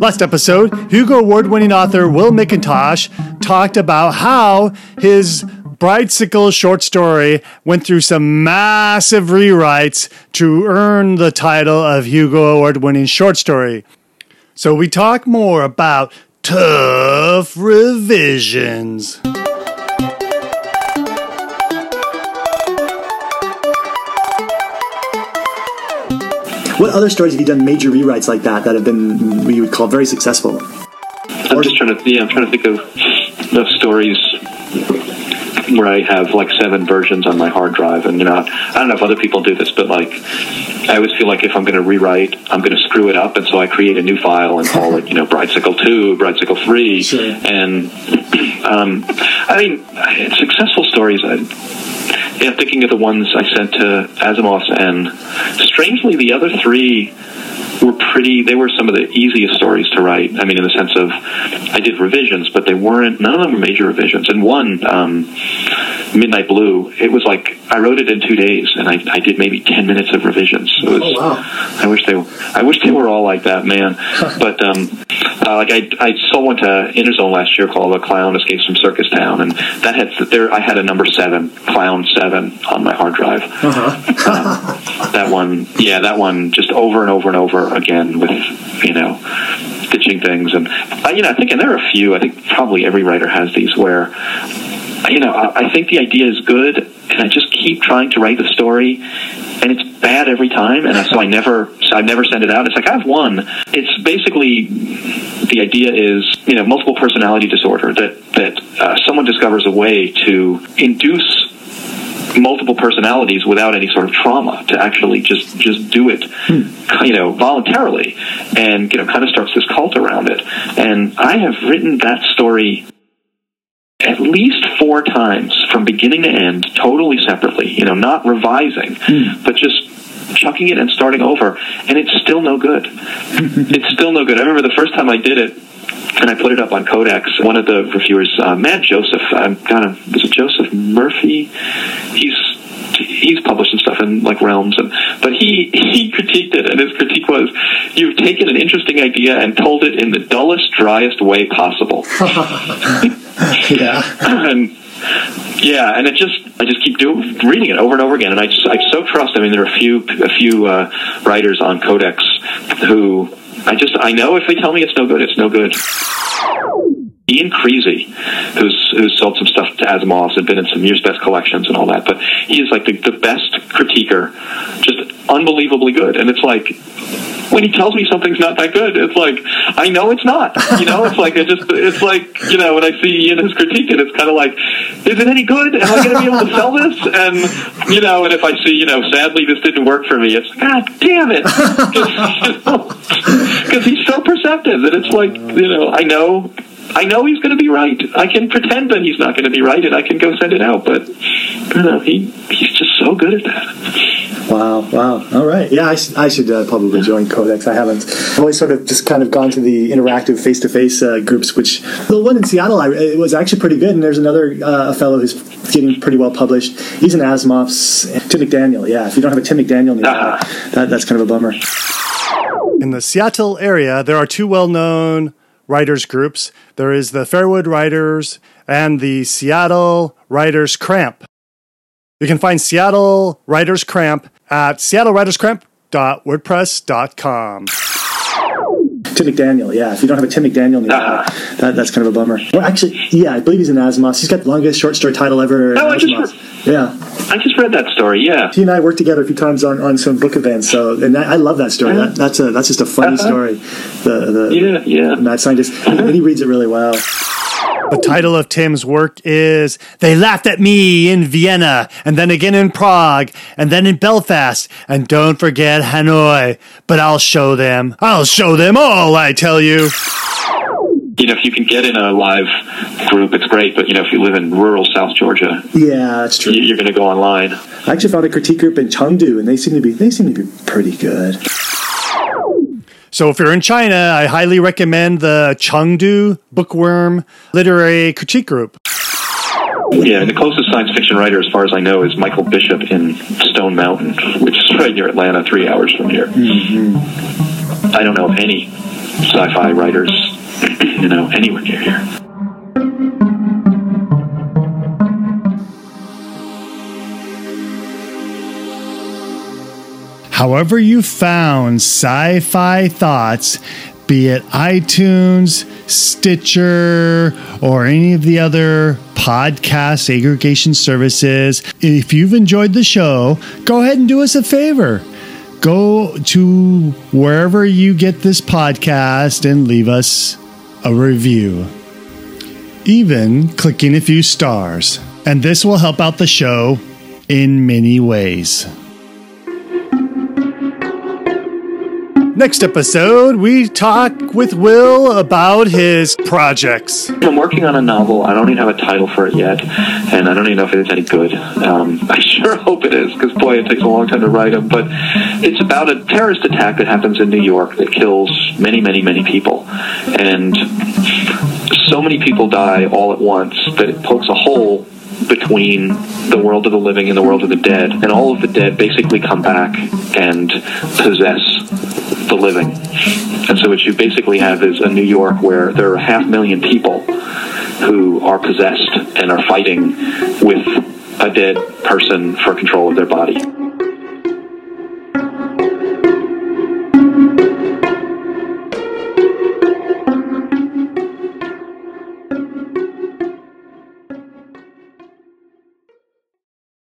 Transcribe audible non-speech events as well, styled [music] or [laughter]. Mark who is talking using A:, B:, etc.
A: Last episode, Hugo Award winning author Will McIntosh talked about how his Bridesicle short story went through some massive rewrites to earn the title of Hugo Award winning short story. So we talk more about tough revisions.
B: What other stories have you done major rewrites like that that have been we would call very successful?
C: I'm just trying to yeah, I'm trying to think of of stories where I have like seven versions on my hard drive, and you know, I don't know if other people do this, but like, I always feel like if I'm going to rewrite, I'm going to screw it up, and so I create a new file and call it, you know, Bridesicle Two, Bridesicle Three,
B: Sure.
C: and [clears throat] um, I mean, successful stories. I, yeah, thinking of the ones I sent to Asimov's, and strangely, the other three were pretty. They were some of the easiest stories to write. I mean, in the sense of I did revisions, but they weren't. None of them were major revisions. And one, um, Midnight Blue, it was like I wrote it in two days, and I, I did maybe ten minutes of revisions. It was,
B: Oh, wow.
C: I wish they. I wish they were all like that, man. [laughs] but um, uh, like I, I saw one to Interzone last year called "A Clown Escapes from Circus Town," and that had there. I had a number seven, Clown Seven, on my hard drive.
B: Uh-huh.
C: that one, yeah, that one, just over and over and over again with you know ditching things, and uh, you know, I think, and there are a few. I think probably every writer has these where. You know, I I think the idea is good, and I just keep trying to write the story, and it's bad every time, and so I never, so I never send it out. It's like I have one. It's basically the idea is you know multiple personality disorder that that uh, someone discovers a way to induce multiple personalities without any sort of trauma to actually just just do it you know voluntarily and you know kind of starts this cult around it and i have written that story at least four times from beginning to end totally separately you know not revising but just chucking it and starting over and it's still no good [laughs] it's still no good i remember the first time i did it and I put it up on Codex. One of the reviewers, uh, Matt Joseph, I'm kind of was it Joseph Murphy? He's he's published some stuff in like Realms, and but he he critiqued it, and his critique was, "You've taken an interesting idea and told it in the dullest, driest way possible." [laughs] [laughs] [laughs]
B: Yeah.
C: and yeah, and it just I just keep doing reading it over and over again, and I just I so trust. I mean, there are a few a few uh, writers on Codex who I just I know if they tell me it's no good, it's no good. Ian Creasey, who's who's sold some stuff to Asimov's and been in some years best collections and all that, but he is like the, the best critiquer, just unbelievably good. And it's like when he tells me something's not that good, it's like I know it's not. You know, it's like it just it's like you know when I see Ian has critiqued it, it's kind of like, is it any good? Am I going to be able to sell this? And you know, and if I see you know, sadly this didn't work for me, it's God damn it, [laughs] because [laughs] he's so perceptive that it's like you know I know. I know he's going to be right. I can pretend that he's not going to be right, and I can go send it out. But you know, he he's just so good at that.
B: Wow, wow. All right. Yeah, I, should- I should uh, probably join Codex. I haven't. I've always sort of just kind of gone to the interactive face to face groups, which the one in Seattle I, it was actually pretty good. And there's another uh, fellow who's getting pretty well published. He's an Asimov's Tim McDaniel. Yeah, if you don't have a Tim McDaniel nearby, that, that's kind of a bummer.
A: In the Seattle area, there are two well known writers groups. There is the Fairwood Writers and the Seattle Writers Cramp. You can find Seattle Writers Cramp at seattlewriterscramp.wordpress.com.
B: Tim McDaniel. Yeah, if you don't have a Tim McDaniel nearby, ah. that, that's kind of a bummer. Well, actually, yeah, I believe he's in Asimov's. He's got the longest short story title ever. in
C: Oh, I just
B: Asimov's. Yeah.
C: I just read that story. Yeah,
B: he and I worked together a few times on, on some book events. So, and I, I love that story. That, that's a that's just a funny
C: Uh-huh.
B: story. The the
C: yeah, yeah.
B: mad scientist, and he reads it really well.
A: The title of Tim's work is They Laughed at Me in Vienna, and then again in Prague, and then in Belfast, and don't forget Hanoi. But I'll show them. I'll show them all, I tell you.
C: You know, if you can get in a live group, it's great. But you know, if you live in rural South Georgia,
B: Yeah, that's true.
C: you- you're going to go online.
B: I actually found a critique group in Chengdu, and they seem to be they seem to be pretty good.
A: So if you're in China, I highly recommend the Chengdu Bookworm Literary Critique Group.
C: Yeah, the closest science fiction writer, as far as I know, is Michael Bishop in Stone Mountain, which is right near Atlanta, three hours from here. Mm-hmm. I don't know of any sci-fi writers, you know, anywhere near here.
A: However, you found sci fi thoughts, be it iTunes, Stitcher, or any of the other podcast aggregation services, if you've enjoyed the show, go ahead and do us a favor. Go to wherever you get this podcast and leave us a review, even clicking a few stars. And this will help out the show in many ways. Next episode, we talk with Will about his projects.
C: I'm working on a novel. I don't even have a title for it yet, and I don't even know if it's any good. Um, [laughs] I sure hope it is, because boy, it takes a long time to write them. But it's about a terrorist attack that happens in New York that kills many, many, many people, and so many people die all at once that it pokes a hole between the world of the living and the world of the dead, and all of the dead basically come back and possess the living. And so what you basically have is a New York where there are half million people who are possessed and are fighting with a dead person for control of their body.